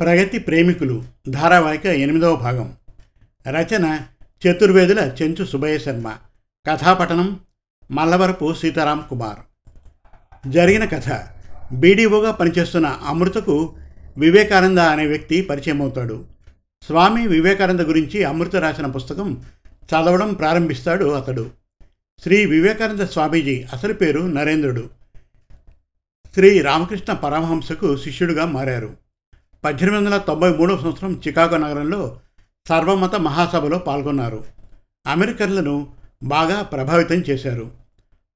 ప్రగతి ప్రేమికులు ధారావాహిక ఎనిమిదవ భాగం. రచన చతుర్వేదుల చెంచు సుభయ శర్మ. కథాపఠనం మల్లవరపు సీతారాం కుమార్. జరిగిన కథ. బీడీఓగా పనిచేస్తున్న అమృతకు వివేకానంద అనే వ్యక్తి పరిచయం అవుతాడు. స్వామి వివేకానంద గురించి అమృత రాసిన పుస్తకం చదవడం ప్రారంభిస్తాడు అతడు. శ్రీ వివేకానంద స్వామీజీ అసలు పేరు నరేంద్రుడు. శ్రీ రామకృష్ణ పరమహంసకు శిష్యుడుగా మారారు. పద్దెనిమిది వందల తొంభై మూడవ సంవత్సరం చికాగో నగరంలో సర్వమత మహాసభలో పాల్గొన్నారు. అమెరికన్లను బాగా ప్రభావితం చేశారు.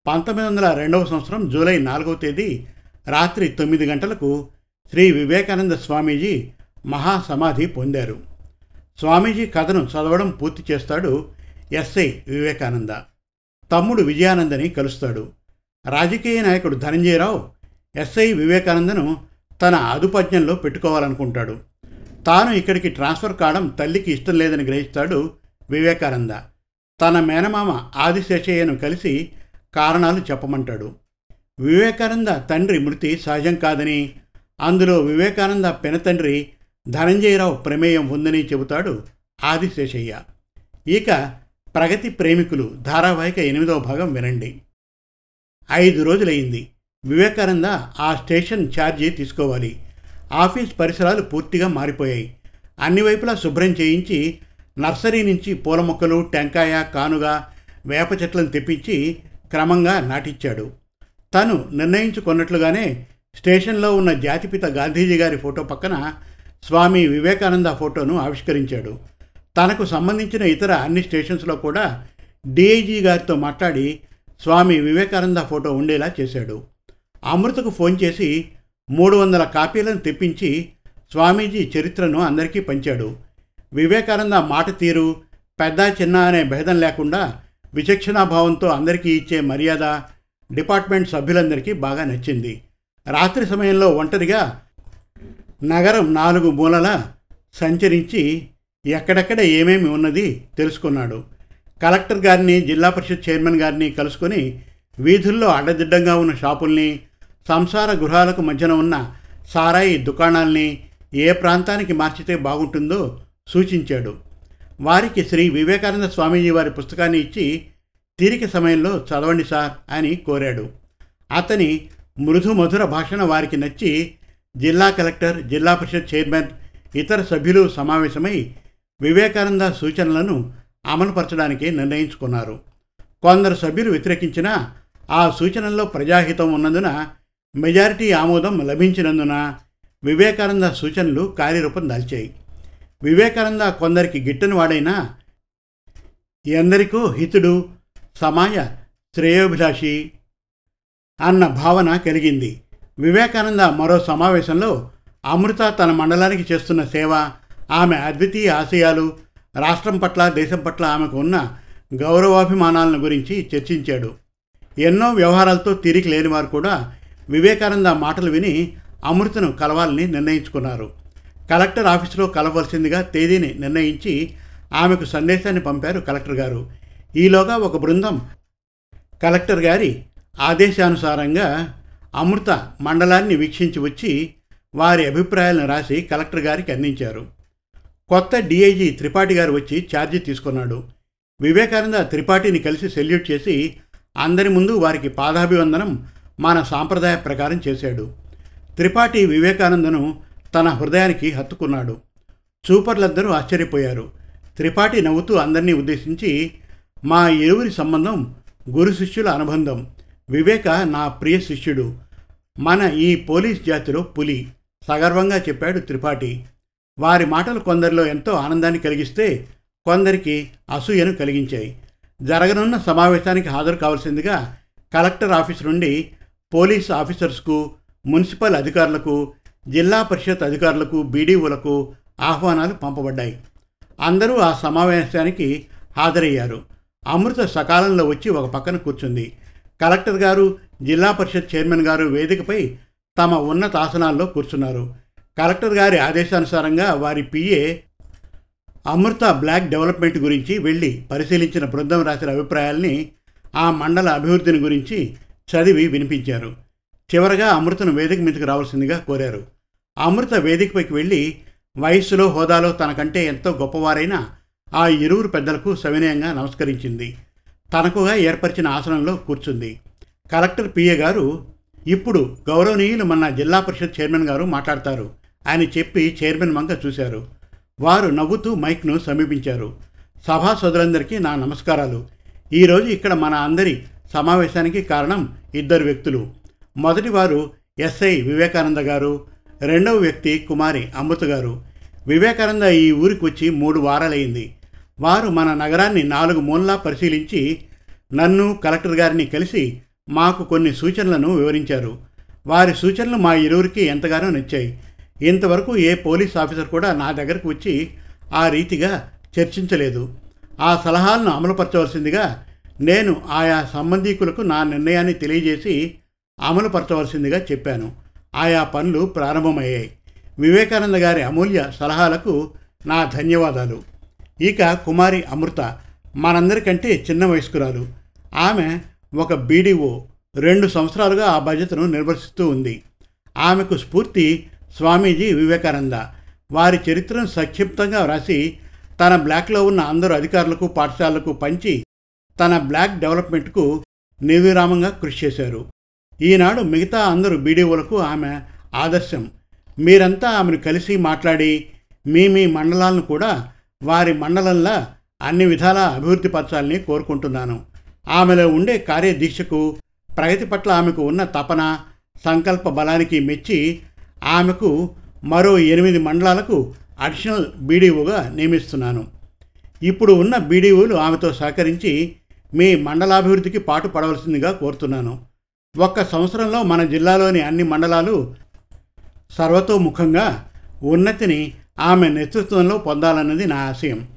పంతొమ్మిది వందల రెండవ సంవత్సరం జూలై నాలుగవ తేదీ రాత్రి తొమ్మిది గంటలకు శ్రీ వివేకానంద స్వామీజీ మహాసమాధి పొందారు. స్వామీజీ కథను చదవడం పూర్తి చేస్తాడు ఎస్ఐ వివేకానంద. తమ్ముడు విజయానందని కలుస్తాడు. రాజకీయ నాయకుడు ధనంజయరావు ఎస్ఐ వివేకానందను తన అదుపజ్ఞంలో పెట్టుకోవాలనుకుంటాడు. తాను ఇక్కడికి ట్రాన్స్ఫర్ కావడం తల్లికి ఇష్టం లేదని గ్రహిస్తాడు వివేకానంద. తన మేనమామ ఆదిశేషయ్యను కలిసి కారణాలు చెప్పమంటాడు. వివేకానంద తండ్రి మృతి సహజం కాదని అందులో వివేకానంద పెనతండ్రి ధనంజయరావు ప్రమేయం ఉందని చెబుతాడు ఆదిశేషయ్య. ఇక ప్రగతి ప్రేమికులు ధారావాహిక ఎనిమిదవ భాగం వినండి. ఐదు రోజులైంది వివేకానంద ఆ స్టేషన్ ఛార్జీ తీసుకోవాలి. ఆఫీస్ పరిసరాలు పూర్తిగా మారిపోయాయి. అన్ని వైపులా శుభ్రం చేయించి నర్సరీ నుంచి పూల మొక్కలు టెంకాయ కానుగ వేప చెట్లను తెప్పించి క్రమంగా నాటిచ్చాడు తను నిర్ణయించుకున్నట్లుగానే స్టేషన్లో ఉన్న జాతిపిత గాంధీజీ గారి ఫోటో పక్కన స్వామి వివేకానంద ఫోటోను ఆవిష్కరించాడు. తనకు సంబంధించిన ఇతర అన్ని స్టేషన్స్లో కూడా డిఐజీ గారితో మాట్లాడి స్వామి వివేకానంద ఫోటో ఉండేలా చేశాడు. అమృతకు ఫోన్ చేసి మూడు వందల కాపీలను తెప్పించి స్వామీజీ చరిత్రను అందరికీ పంచాడు. వివేకానంద మాట తీరు పెద్ద చిన్న అనే భేదం లేకుండా విచక్షణాభావంతో అందరికీ ఇచ్చే మర్యాద డిపార్ట్మెంట్ సభ్యులందరికీ బాగా నచ్చింది. రాత్రి సమయంలో ఒంటరిగా నగరం నాలుగు మూలల సంచరించి ఎక్కడెక్కడ ఏమేమి ఉన్నది తెలుసుకున్నాడు. కలెక్టర్ గారిని జిల్లా పరిషత్ చైర్మన్ గారిని కలుసుకొని వీధుల్లో అడ్డదిడ్డంగా ఉన్న షాపుల్ని సంసార గృహాలకు మధ్యన ఉన్న సారాయి దుకాణాల్ని ఏ ప్రాంతానికి మార్చితే బాగుంటుందో సూచించాడు. వారికి శ్రీ వివేకానంద స్వామీజీ వారి పుస్తకాన్ని ఇచ్చి తీరిక సమయంలో చదవండి సార్ అని కోరాడు. అతని మృదు మధుర భాషణ వారికి నచ్చి జిల్లా కలెక్టర్ జిల్లా పరిషత్ చైర్మన్ ఇతర సభ్యులు సమావేశమై వివేకానంద సూచనలను అమలుపరచడానికి నిర్ణయించుకున్నారు. కొందరు సభ్యులు వ్యతిరేకించిన ఆ సూచనల్లో ప్రజాహితం ఉన్నందున మెజారిటీ ఆమోదం లభించినందున వివేకానంద సూచనలు కార్యరూపం దాల్చాయి. వివేకానంద కొందరికి గిట్టని వాడైనా ఎందరికో హితుడు సమాజ శ్రేయోభిలాషి అన్న భావన కలిగింది. వివేకానంద మరో సమావేశంలో అమృత తన మండలానికి చేస్తున్న సేవ ఆమె అద్వితీయ ఆశయాలు రాష్ట్రం పట్ల దేశం పట్ల ఆమెకు ఉన్న గౌరవాభిమానాలను గురించి చర్చించాడు. ఎన్నో వ్యవహారాలతో తీరిక లేని వారు కూడా వివేకానంద మాటలు విని అమృతను కలవాలని నిర్ణయించుకున్నారు. కలెక్టర్ ఆఫీసులో కలవలసిందిగా తేదీని నిర్ణయించి ఆమెకు సందేశాన్ని పంపారు కలెక్టర్ గారు. ఈలోగా ఒక బృందం కలెక్టర్ గారి ఆదేశానుసారంగా అమృత మండలాన్ని వీక్షించి వచ్చి వారి అభిప్రాయాలను రాసి కలెక్టర్ గారికి అందించారు. కొత్త డిఐజీ త్రిపాఠి గారు వచ్చి ఛార్జీ తీసుకున్నాడు. వివేకానంద త్రిపాఠిని కలిసి సెల్యూట్ చేసి అందరి ముందు వారికి పాదాభివందనం మన సాంప్రదాయ ప్రకారం చేశాడు. త్రిపాఠి వివేకానందను తన హృదయానికి హత్తుకున్నాడు. చూపర్లందరూ ఆశ్చర్యపోయారు. త్రిపాఠి నవ్వుతూ అందరినీ ఉద్దేశించి మా ఇరువురి సంబంధం గురు శిష్యుల అనుబంధం. వివేక నా ప్రియ శిష్యుడు. మన ఈ పోలీస్ జాతిలో పులి. సగర్వంగా చెప్పాడు త్రిపాఠి. వారి మాటలు కొందరిలో ఎంతో ఆనందాన్ని కలిగిస్తే కొందరికి అసూయను కలిగించాయి. జరగనున్న సమావేశానికి హాజరు కావాల్సిందిగా కలెక్టర్ ఆఫీస్ నుండి పోలీస్ ఆఫీసర్స్కు మున్సిపల్ అధికారులకు జిల్లా పరిషత్ అధికారులకు బీడీఓలకు ఆహ్వానాలు పంపబడ్డాయి. అందరూ ఆ సమావేశానికి హాజరయ్యారు. అమృత సకాలంలో వచ్చి ఒక పక్కన కూర్చుంది. కలెక్టర్ గారు జిల్లా పరిషత్ చైర్మన్ గారు వేదికపై తమ ఉన్నత ఆసనాల్లో కూర్చున్నారు. కలెక్టర్ గారి ఆదేశానుసారంగా వారి పిఏ అమృత బ్లాక్ డెవలప్మెంట్ గురించి వెళ్ళి పరిశీలించిన బృందం రాసిన అభిప్రాయాల్ని ఆ మండల అభివృద్ధిని గురించి చదివి వినిపించారు. చివరగా అమృతను వేదిక మీదకు రావాల్సిందిగా కోరారు. అమృత వేదికపైకి వెళ్ళి వయస్సులో హోదాలో తనకంటే ఎంతో గొప్పవారైన ఆ ఇరువురు పెద్దలకు సవినయంగా నమస్కరించింది. తనకుగా ఏర్పరిచిన ఆసనంలో కూర్చుంది. కలెక్టర్ పిఏ గారు ఇప్పుడు గౌరవనీయులు మన జిల్లా పరిషత్ చైర్మన్ గారు మాట్లాడతారు. అని చెప్పి చైర్మన్ వంక చూశారు. వారు నవ్వుతూ మైక్ను సమీపించారు. సభాసదులందరికీ నా నమస్కారాలు. ఈరోజు ఇక్కడ మన అందరి సమావేశానికి కారణం ఇద్దరు వ్యక్తులు. మొదటివారు ఎస్ఐ వివేకానంద గారు. రెండవ వ్యక్తి కుమారి అమృత గారు. వివేకానంద ఈ ఊరికి వచ్చి మూడు వారాలైంది. వారు మన నగరాన్ని నాలుగు మూలలా పరిశీలించి నన్ను కలెక్టర్ గారిని కలిసి మాకు కొన్ని సూచనలను వివరించారు. వారి సూచనలు మా ఇరువురికి ఎంతగానో నచ్చాయి. ఇంతవరకు ఏ పోలీస్ ఆఫీసర్ కూడా నా దగ్గరకు వచ్చి ఆ రీతిగా చర్చించలేదు. ఆ సలహాలను అమలుపరచవలసిందిగా నేను ఆయా సంబంధీకులకు నా నిర్ణయాన్ని తెలియజేసి అమలుపరచవలసిందిగా చెప్పాను. ఆయా పనులు ప్రారంభమయ్యాయి. వివేకానంద గారి అమూల్య సలహాలకు నా ధన్యవాదాలు. ఇక కుమారి అమృత మనందరికంటే చిన్న వయస్కురాలు. ఆమె ఒక బీడీఓ రెండు సంవత్సరాలుగా ఆ బాధ్యతను నిర్వర్తిస్తూ ఉంది. ఆమెకు స్ఫూర్తి స్వామీజీ వివేకానంద. వారి చరిత్రను సంక్షిప్తంగా వ్రాసి తన బ్లాక్లో ఉన్న అందరు అధికారులకు పాఠశాలలకు పంచి తన బ్లాక్ డెవలప్మెంట్కు నిర్విరామంగా కృషి చేశారు. ఈనాడు మిగతా అందరు బీడీఓలకు ఆమె ఆదర్శం. మీరంతా ఆమెను కలిసి మాట్లాడి మీ మీ మండలాలను కూడా వారి మండలంలా అన్ని విధాల అభివృద్ధి పరచాలని కోరుకుంటున్నాను. ఆమెలో ఉండే కార్యదీక్షకు ప్రగతి పట్ల ఆమెకు ఉన్న తపన సంకల్ప బలానికి మెచ్చి ఆమెకు మరో ఎనిమిది మండలాలకు అడిషనల్ బీడీఓగా నియమిస్తున్నాను. ఇప్పుడు ఉన్న బీడీఓలు ఆమెతో సహకరించి మీ మండలాభివృద్ధికి పాటు పడవలసిందిగా కోరుతున్నాను. ఒక్క సంవత్సరంలో మన జిల్లాలోని అన్ని మండలాలు సర్వతోముఖంగా ఉన్నతిని ఆమె నేతృత్వంలో పొందాలన్నది నా ఆశయం.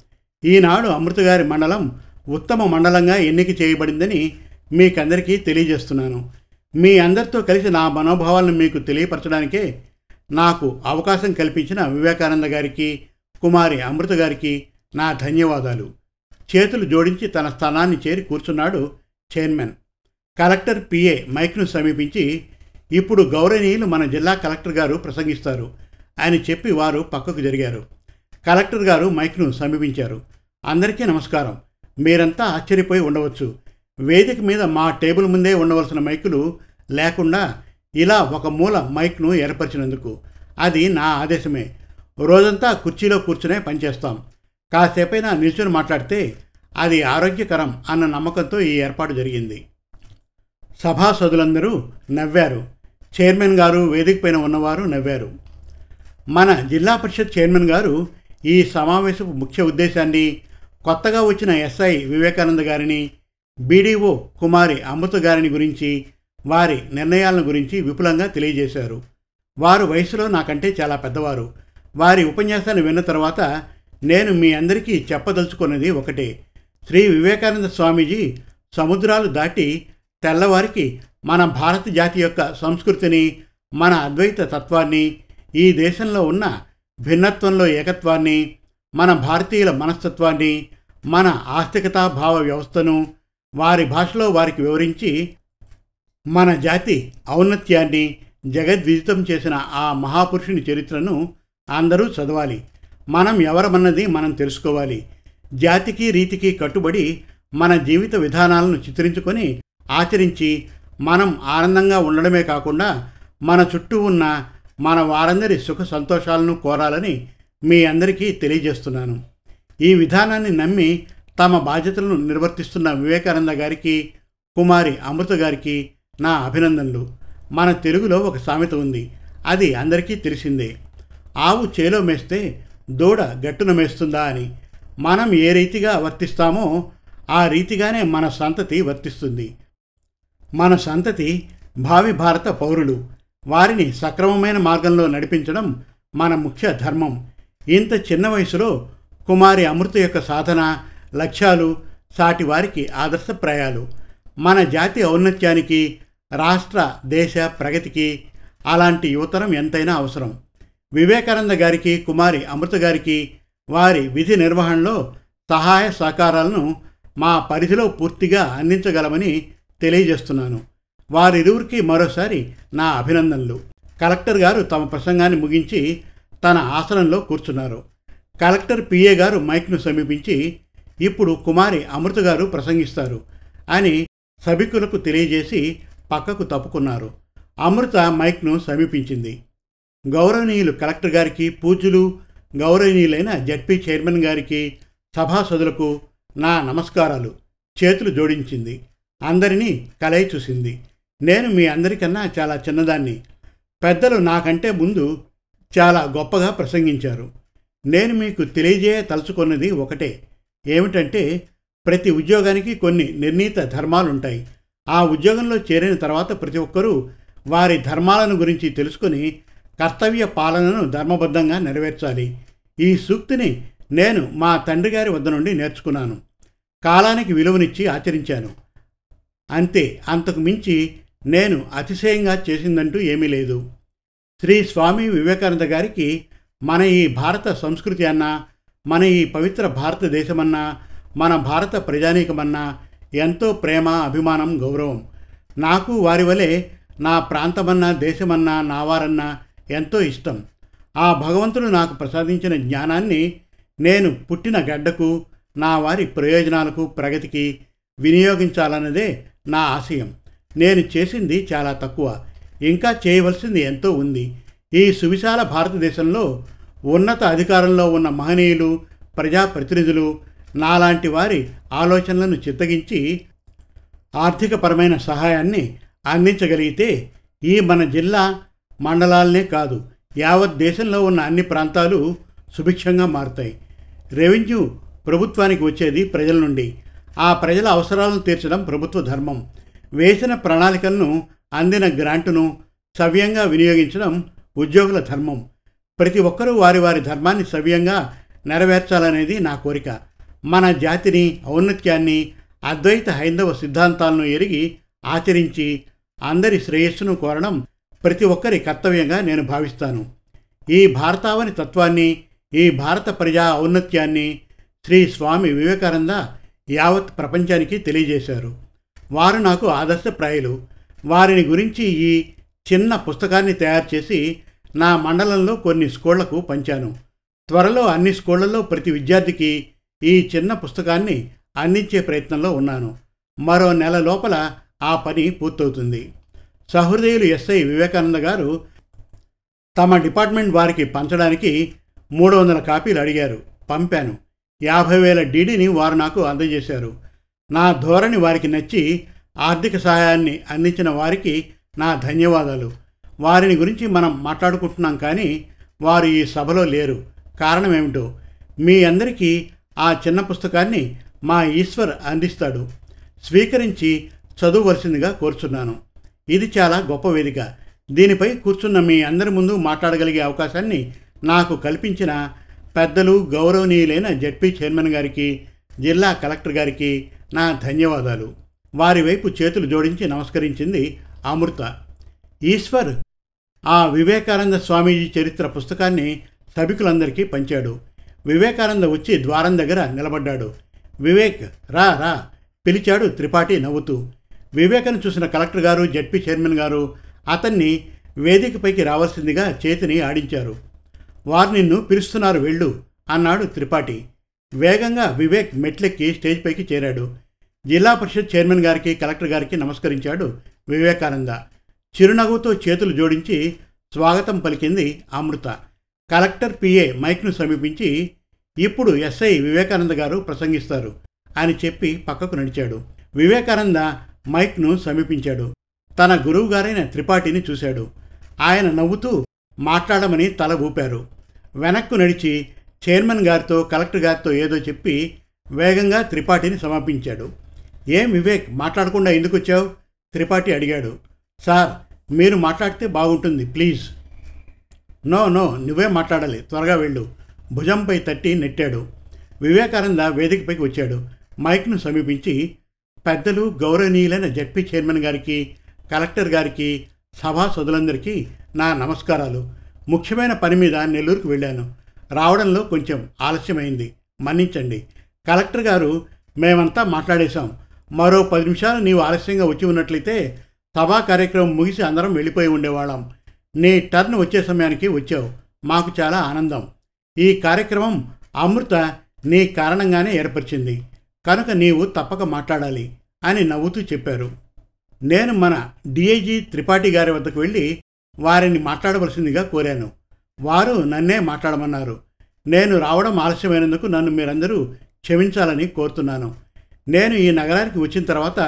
ఈనాడు అమృతగారి మండలం ఉత్తమ మండలంగా ఎన్నిక చేయబడిందని మీకందరికీ తెలియజేస్తున్నాను. మీ అందరితో కలిసి నా మనోభావాలను మీకు తెలియపరచడానికే నాకు అవకాశం కల్పించిన వివేకానంద గారికి కుమారి అమృత గారికి నా ధన్యవాదాలు. చేతులు జోడించి తన స్థానాన్ని చేరి కూర్చున్నాడు చైర్మన్. కలెక్టర్ పిఏ మైక్ను సమీపించి ఇప్పుడు గౌరవనీయులు మన జిల్లా కలెక్టర్ గారు ప్రసంగిస్తారు అని చెప్పి వారు పక్కకు జరిగారు. కలెక్టర్ గారు మైక్ను సమీపించారు. అందరికీ నమస్కారం. మీరంతా ఆశ్చర్యపోయి ఉండవచ్చు. వేదిక మీద మా టేబుల్ ముందే ఉండవలసిన మైకులు లేకుండా ఇలా ఒక మూల మైక్ను ఏర్పరిచినందుకు. అది నా ఆదేశమే. రోజంతా కుర్చీలో కూర్చునే పనిచేస్తాం కాసేపైనా నిల్చొని మాట్లాడితే అది ఆరోగ్యకరం అన్న నమ్మకంతో ఈ ఏర్పాటు జరిగింది. సభాసదులందరూ నవ్వారు. చైర్మన్ గారు వేదిక పైన ఉన్నవారు నవ్వారు. మన జిల్లా పరిషత్ చైర్మన్ గారు ఈ సమావేశపు ముఖ్య ఉద్దేశాన్ని కొత్తగా వచ్చిన ఎస్ఐ వివేకానంద గారిని బీడీఓ కుమారి అమృత గారిని గురించి వారి నిర్ణయాలను గురించి విపులంగా తెలియజేశారు. వారు వయసులో నాకంటే చాలా పెద్దవారు. వారి ఉపన్యాసాన్ని విన్న తర్వాత నేను మీ అందరికీ చెప్పదలుచుకున్నది ఒకటే. శ్రీ వివేకానంద స్వామీజీ సముద్రాలు దాటి తెల్లవారికి మన భారత జాతి యొక్క సంస్కృతిని మన అద్వైత తత్వాన్ని ఈ దేశంలో ఉన్న భిన్నత్వంలో ఏకత్వాన్ని మన భారతీయుల మనస్తత్వాన్ని మన ఆస్తికతా భావ వ్యవస్థను వారి భాషలో వారికి వివరించి మన జాతి ఔన్నత్యాన్ని జగద్విజితం చేసిన ఆ మహాపురుషుని చరిత్రను అందరూ చదవాలి. మనం ఎవరమన్నది మనం తెలుసుకోవాలి. జాతికి రీతికి కట్టుబడి మన జీవిత విధానాలను చిత్రించుకొని ఆచరించి మనం ఆనందంగా ఉండడమే కాకుండా మన చుట్టూ ఉన్న మన వారందరి సుఖ సంతోషాలను కోరాలని మీ అందరికీ తెలియజేస్తున్నాను. ఈ విధానాన్ని నమ్మి తమ బాధ్యతలను నిర్వర్తిస్తున్న వివేకానంద గారికి కుమారి అమృత గారికి నా అభినందనలు. మన తెలుగులో ఒక సామెత ఉంది. అది అందరికీ తెలిసిందే. ఆవు చేలో మేస్తే దూడ గట్టున మేస్తుందా అని మనం ఏ రీతిగా వర్తిస్తామో ఆ రీతిగానే మన సంతతి వర్తిస్తుంది. మన సంతతి భావి భారత పౌరులు. వారిని సక్రమమైన మార్గంలో నడిపించడం మన ముఖ్య ధర్మం. ఇంత చిన్న వయసులో కుమారి అమృత యొక్క సాధన లక్ష్యాలు సాటి వారికి ఆదర్శప్రాయాలు. మన జాతి ఔన్నత్యానికి రాష్ట్ర దేశ ప్రగతికి అలాంటి యువతరం ఎంతైనా అవసరం. వివేకానంద గారికి కుమారి అమృత గారికి వారి విధి నిర్వహణలో సహాయ సహకారాలను మా పరిధిలో పూర్తిగా అందించగలమని తెలియజేస్తున్నాను. వారిరువురికి మరోసారి నా అభినందనలు. కలెక్టర్ గారు తమ ప్రసంగాన్ని ముగించి తన ఆసనంలో కూర్చున్నారు. కలెక్టర్ పిఏ గారు మైక్ను సమీపించి ఇప్పుడు కుమారి అమృత గారు ప్రసంగిస్తారు అని సభికులకు తెలియజేసి పక్కకు తప్పుకున్నారు. అమృత మైక్ను సమీపించింది. గౌరవనీయులు కలెక్టర్ గారికి పూజ్యులు గౌరవనీయులైన జడ్పీ చైర్మన్ గారికి సభాసదులకు నా నమస్కారాలు. చేతులు జోడించింది. అందరినీ కలయి చూసింది. నేను మీ అందరికన్నా చాలా చిన్నదాన్ని. పెద్దలు నాకంటే ముందు చాలా గొప్పగా ప్రసంగించారు. నేను మీకు తెలియజేయ తలుచుకున్నది ఒకటే. ఏమిటంటే ప్రతి ఉద్యోగానికి కొన్ని నిర్ణీత ధర్మాలుంటాయి. ఆ ఉద్యోగంలో చేరిన తర్వాత ప్రతి ఒక్కరూ వారి ధర్మాలను గురించి తెలుసుకుని కర్తవ్య పాలనను ధర్మబద్ధంగా నెరవేర్చాలి. ఈ సూక్తిని నేను మా తండ్రి గారి వద్ద నుండి నేర్చుకున్నాను. కాలానికి విలువనిచ్చి ఆచరించాను. అంతే అంతకు మించి నేను అతిశయంగా చేసిందంటూ ఏమీ లేదు. శ్రీ స్వామి వివేకానంద గారికి మన ఈ భారత సంస్కృతి అన్నా మన ఈ పవిత్ర భారతదేశమన్నా మన భారత ప్రజానీకమన్నా ఎంతో ప్రేమ అభిమానం గౌరవం. నాకు వారి వలె నా ప్రాంతమన్నా దేశమన్నా నా వారన్నా ఎంతో ఇష్టం. ఆ భగవంతుడు నాకు ప్రసాదించిన జ్ఞానాన్ని నేను పుట్టిన గడ్డకు నా వారి ప్రయోజనాలకు ప్రగతికి వినియోగించాలన్నదే నా ఆశయం. నేను చేసింది చాలా తక్కువ. ఇంకా చేయవలసింది ఎంతో ఉంది. ఈ సువిశాల భారతదేశంలో ఉన్నత అధికారంలో ఉన్న మహనీయులు ప్రజాప్రతినిధులు నాలాంటి వారి ఆలోచనలను చిత్తగించి ఆర్థికపరమైన సహాయాన్ని అందించగలిగితే ఈ మన జిల్లా మండలాలనే కాదు యావత్ దేశంలో ఉన్న అన్ని ప్రాంతాలు సుభిక్షంగా మారుతాయి. రెవెన్యూ ప్రభుత్వానికి వచ్చేది ప్రజల నుండి. ఆ ప్రజల అవసరాలను తీర్చడం ప్రభుత్వ ధర్మం. వేసిన ప్రణాళికలను అందిన గ్రాంటును సవ్యంగా వినియోగించడం ఉద్యోగుల ధర్మం. ప్రతి ఒక్కరూ వారి వారి ధర్మాన్ని సవ్యంగా నెరవేర్చాలనేది నా కోరిక. మన జాతిని ఔన్నత్యాన్ని అద్వైత హైందవ సిద్ధాంతాలను ఎరిగి ఆచరించి అందరి శ్రేయస్సును కోరడం ప్రతి ఒక్కరి కర్తవ్యంగా నేను భావిస్తాను. ఈ భారతావని తత్వాన్ని ఈ భారత ప్రజా ఔన్నత్యాన్ని శ్రీ స్వామి వివేకానంద యావత్ ప్రపంచానికి తెలియజేశారు. వారు నాకు ఆదర్శప్రాయులు. వారిని గురించి ఈ చిన్న పుస్తకాన్ని తయారు చేసి నా మండలంలో కొన్ని స్కూళ్ళకు పంచాను. త్వరలో అన్ని స్కూళ్ళలో ప్రతి విద్యార్థికి ఈ చిన్న పుస్తకాన్ని అందించే ప్రయత్నంలో ఉన్నాను. మరో నెల లోపల ఆ పని పూర్తవుతుంది. సహృదయులు ఎస్ఐ వివేకానంద గారు తమ డిపార్ట్మెంట్ వారికి పంచడానికి మూడు వందల కాపీలు అడిగారు. పంపాను. యాభై వేల డీడీని వారు నాకు అందజేశారు. నా ధోరణి వారికి నచ్చి ఆర్థిక సహాయాన్ని అందించిన వారికి నా ధన్యవాదాలు. వారిని గురించి మనం మాట్లాడుకుంటున్నాం కానీ వారు ఈ సభలో లేరు. కారణం ఏమిటో? మీ అందరికీ ఆ చిన్న పుస్తకాన్ని మా ఈశ్వర్ అందిస్తాడు. స్వీకరించి చదువువలసిందిగా కోరుచున్నాను. ఇది చాలా గొప్ప వేదిక. దీనిపై కూర్చున్న మీ అందరి ముందు మాట్లాడగలిగే అవకాశాన్ని నాకు కల్పించిన పెద్దలు గౌరవనీయులైన జడ్పీ చైర్మన్ గారికి జిల్లా కలెక్టర్ గారికి నా ధన్యవాదాలు. వారి వైపు చేతులు జోడించి నమస్కరించింది అమృత. ఈశ్వర్ ఆ వివేకానంద స్వామీజీ చరిత్ర పుస్తకాన్ని సభికులందరికీ పంచాడు. వివేకానంద వచ్చి ద్వారం దగ్గర నిలబడ్డాడు. వివేక్ రా రా పిలిచాడు త్రిపాఠి నవ్వుతూ. వివేకను చూసిన కలెక్టర్ గారు జడ్పీ చైర్మన్ గారు అతన్ని వేదికపైకి రావాల్సిందిగా చేతిని ఆడించారు. వారు నిన్ను పిలుస్తున్నారు వెళ్ళు అన్నాడు త్రిపాఠి. వేగంగా వివేక్ మెట్లెక్కి స్టేజ్ పైకి చేరాడు. జిల్లా పరిషత్ చైర్మన్ గారికి కలెక్టర్ గారికి నమస్కరించాడు వివేకానంద. చిరునవ్వుతో చేతులు జోడించి స్వాగతం పలికింది అమృత. కలెక్టర్ పిఏ మైక్ను సమీపించి ఇప్పుడు ఎస్ఐ వివేకానంద గారు ప్రసంగిస్తారు అని చెప్పి పక్కకు నడిచాడు. వివేకానంద మైక్ను సమీపించాడు. తన గురువుగారైన త్రిపాఠిని చూశాడు. ఆయన నవ్వుతూ మాట్లాడమని తల ఊపారు. వెనక్కు నడిచి చైర్మన్ గారితో కలెక్టర్ గారితో ఏదో చెప్పి వేగంగా త్రిపాఠిని సమర్పించాడు ఏం వివేక్ మాట్లాడకుండా ఎందుకు వచ్చావు త్రిపాఠి అడిగాడు. సార్ మీరు మాట్లాడితే బాగుంటుంది ప్లీజ్. నో నో నువ్వే మాట్లాడాలి త్వరగా వెళ్ళు. భుజంపై తట్టి నెట్టాడు. వివేకానంద వేదికపైకి వచ్చాడు. మైక్ను సమీపించి పెద్దలు గౌరవనీయులైన జడ్పీ చైర్మన్ గారికి కలెక్టర్ గారికి సభాసదులందరికీ నా నమస్కారాలు. ముఖ్యమైన పని మీద నెల్లూరుకు వెళ్ళాను. రావడంలో కొంచెం ఆలస్యమైంది. మన్నించండి. కలెక్టర్ గారు మేమంతా మాట్లాడేశాం. మరో పది నిమిషాలు నీవు ఆలస్యంగా వచ్చి ఉన్నట్లయితే సభా కార్యక్రమం ముగిసి అందరం వెళ్ళిపోయి ఉండేవాళ్ళం. నీ టర్న్ వచ్చే సమయానికి వచ్చావు. మాకు చాలా ఆనందం. ఈ కార్యక్రమం అమృత నీ కారణంగానే ఏర్పరిచింది. కనుక నీవు తప్పక మాట్లాడాలి అని నవ్వుతూ చెప్పారు. నేను మన డిఐజీ త్రిపాఠి గారి వద్దకు వెళ్ళి వారిని మాట్లాడవలసిందిగా కోరాను. వారు నన్నే మాట్లాడమన్నారు. నేను రావడం ఆలస్యమైనందుకు నన్ను మీరందరూ క్షమించాలని కోరుతున్నాను. నేను ఈ నగరానికి వచ్చిన తర్వాత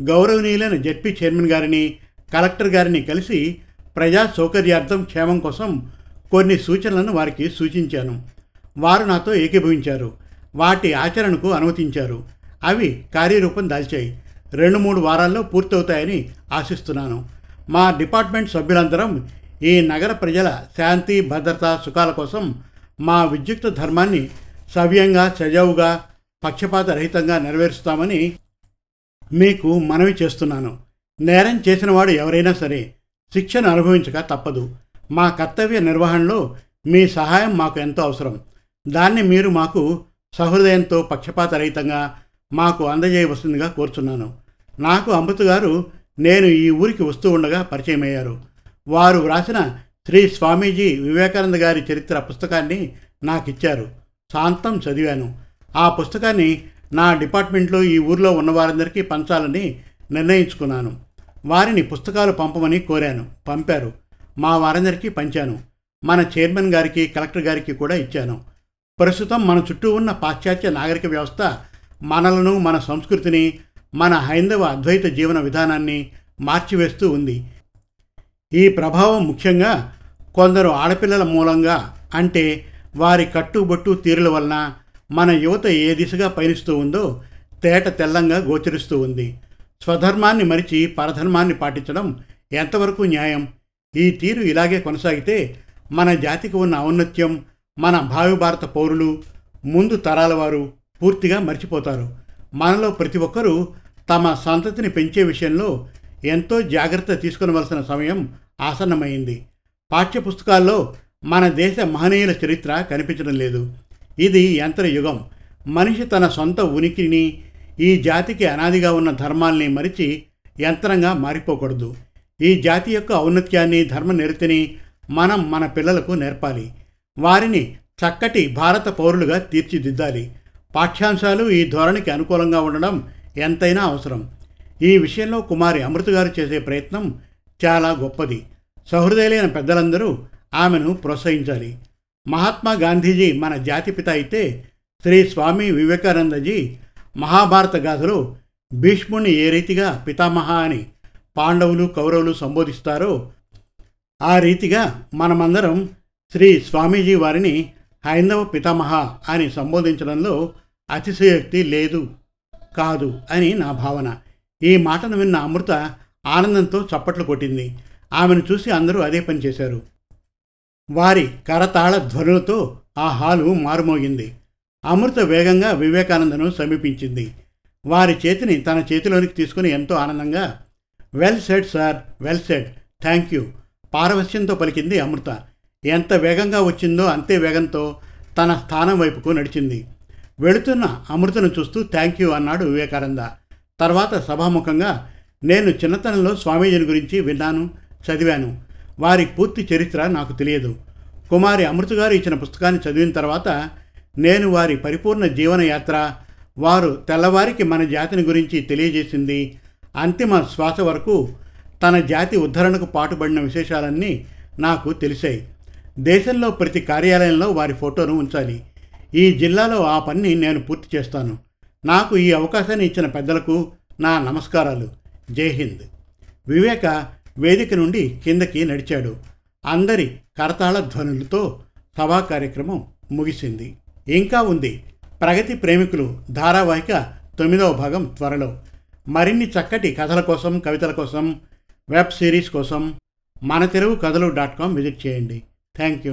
గౌరవనీయులైన జడ్పీ చైర్మన్ గారిని కలెక్టర్ గారిని కలిసి ప్రజా సౌకర్యార్థం క్షేమం కోసం కొన్ని సూచనలను వారికి సూచించాను. వారు నాతో ఏకీభవించారు. వాటి ఆచరణకు అనుమతించారు. అవి కార్యరూపం దాల్చాయి. రెండు మూడు వారాల్లో పూర్తవుతాయని ఆశిస్తున్నాను. మా డిపార్ట్మెంట్ సభ్యులందరం ఈ నగర ప్రజల శాంతి భద్రత సుఖాల కోసం మా విద్యుక్త ధర్మాన్ని సవ్యంగా సజావుగా పక్షపాత రహితంగా నెరవేరుస్తామని మీకు మనవి చేస్తున్నాను. నేరం చేసినవాడు ఎవరైనా సరే శిక్షను అనుభవించక తప్పదు. మా కర్తవ్య నిర్వహణలో మీ సహాయం మాకు ఎంతో అవసరం. దాన్ని మీరు మాకు సహృదయంతో పక్షపాత రహితంగా మాకు అందజేయవలసిందిగా కోరుచున్నాను. నాకు అమృత గారు నేను ఈ ఊరికి వస్తూ ఉండగా పరిచయం అయ్యారు వారు వ్రాసిన శ్రీ స్వామీజీ వివేకానంద గారి చరిత్ర పుస్తకాన్ని నాకు ఇచ్చారు శాంతం చదివాను. ఆ పుస్తకాన్ని నా డిపార్ట్మెంట్లో ఈ ఊర్లో ఉన్న వారందరికీ పంచాలని నిర్ణయించుకున్నాను. వారిని పుస్తకాలు పంపమని కోరాను. పంపారు. మా వారందరికీ పంచాను. మన చైర్మన్ గారికి కలెక్టర్ గారికి కూడా ఇచ్చాను. ప్రస్తుతం మన చుట్టూ ఉన్న పాశ్చాత్య నాగరిక వ్యవస్థ మనలను మన సంస్కృతిని మన హైందవ అద్వైత జీవన విధానాన్ని మార్చివేస్తూ ఉంది. ఈ ప్రభావం ముఖ్యంగా కొందరు ఆడపిల్లల మూలంగా అంటే వారి కట్టుబొట్టు తీరుల వలన మన యువత ఏ దిశగా పయనిస్తూ ఉందో తేట తెల్లంగా గోచరిస్తూ ఉంది. స్వధర్మాన్ని మరిచి పరధర్మాన్ని పాటించడం ఎంతవరకు న్యాయం? ఈ తీరు ఇలాగే కొనసాగితే మన జాతికి ఉన్న ఔన్నత్యం మన భావి భారత పౌరులు ముందు తరాల వారు పూర్తిగా మర్చిపోతారు. మనలో ప్రతి ఒక్కరూ తమ సంతతిని పెంచే విషయంలో ఎంతో జాగ్రత్త తీసుకునవలసిన సమయం ఆసన్నమైంది. పాఠ్యపుస్తకాల్లో మన దేశ మహనీయుల చరిత్ర కనిపించడం లేదు. ఇది యంత్ర యుగం. మనిషి తన సొంత ఉనికిని ఈ జాతికి అనాదిగా ఉన్న ధర్మాల్ని మరిచి యంత్రంగా మారిపోకూడదు. ఈ జాతి యొక్క ఔన్నత్యాన్ని ధర్మ నిరతిని మనం మన పిల్లలకు నేర్పాలి. వారిని చక్కటి భారత పౌరులుగా తీర్చిదిద్దాలి. పాఠ్యాంశాలు ఈ ధోరణికి అనుకూలంగా ఉండడం ఎంతైనా అవసరం. ఈ విషయంలో కుమారి అమృత గారు చేసే ప్రయత్నం చాలా గొప్పది. సహృదయులైన పెద్దలందరూ ఆమెను ప్రోత్సహించాలి. మహాత్మా గాంధీజీ మన జాతిపిత అయితే శ్రీ స్వామి వివేకానందజీ మహాభారత గాథలో భీష్ముని ఏ రీతిగా పితామహ అని పాండవులు కౌరవులు సంబోధిస్తారో ఆ రీతిగా మనమందరం శ్రీ స్వామీజీ వారిని హైందవ పితామహ అని సంబోధించడంలో అతిశయోక్తి లేదు కాదు అని నా భావన. ఈ మాటను విన్న అమృత ఆనందంతో చప్పట్లు కొట్టింది. ఆమెను చూసి అందరూ అదే పని చేశారు. వారి కరతాళ ధ్వనులతో ఆ హాలు మారుమోగింది. అమృత వేగంగా వివేకానందను సమీపించింది. వారి చేతిని తన చేతిలోనికి తీసుకుని ఎంతో ఆనందంగా well said sir well said thank you పారవస్యంతో పలికింది అమృత. ఎంత వేగంగా వచ్చిందో అంతే వేగంతో తన స్థానం వైపుకు నడిచింది. వెళుతున్న అమృతను చూస్తూ థ్యాంక్ యూ అన్నాడు వివేకానంద. తర్వాత సభాముఖంగా నేను చిన్నతనంలో స్వామీజీని గురించి విన్నాను చదివాను. వారి పూర్తి చరిత్ర నాకు తెలియదు. కుమారి అమృత గారు ఇచ్చిన పుస్తకాన్ని చదివిన తర్వాత నేను వారి పరిపూర్ణ జీవనయాత్ర వారు తెల్లవారికి మన జాతిని గురించి తెలియజేసింది అంతిమ శ్వాస వరకు తన జాతి ఉద్ధరణకు పాటుపడిన విశేషాలన్నీ నాకు తెలిసాయి. దేశంలో ప్రతి కార్యాలయంలో వారి ఫోటోను ఉంచాలి. ఈ జిల్లాలో ఆ పని నేను పూర్తి చేస్తాను. నాకు ఈ అవకాశాన్ని ఇచ్చిన పెద్దలకు నా నమస్కారాలు. జై హింద్. వివేక వేదిక నుండి కిందకి నడిచాడు. అందరి కరతాళ ధ్వనులతో సభా కార్యక్రమం ముగిసింది. ఇంకా ఉంది ప్రగతి ప్రేమికులు ధారావాహిక తొమ్మిదవ భాగం త్వరలో. మరిన్ని చక్కటి కథల కోసం కవితల కోసం వెబ్ సిరీస్ కోసం మన తెలుగు కథలు డాట్ కామ్ విజిట్ చేయండి. Thank you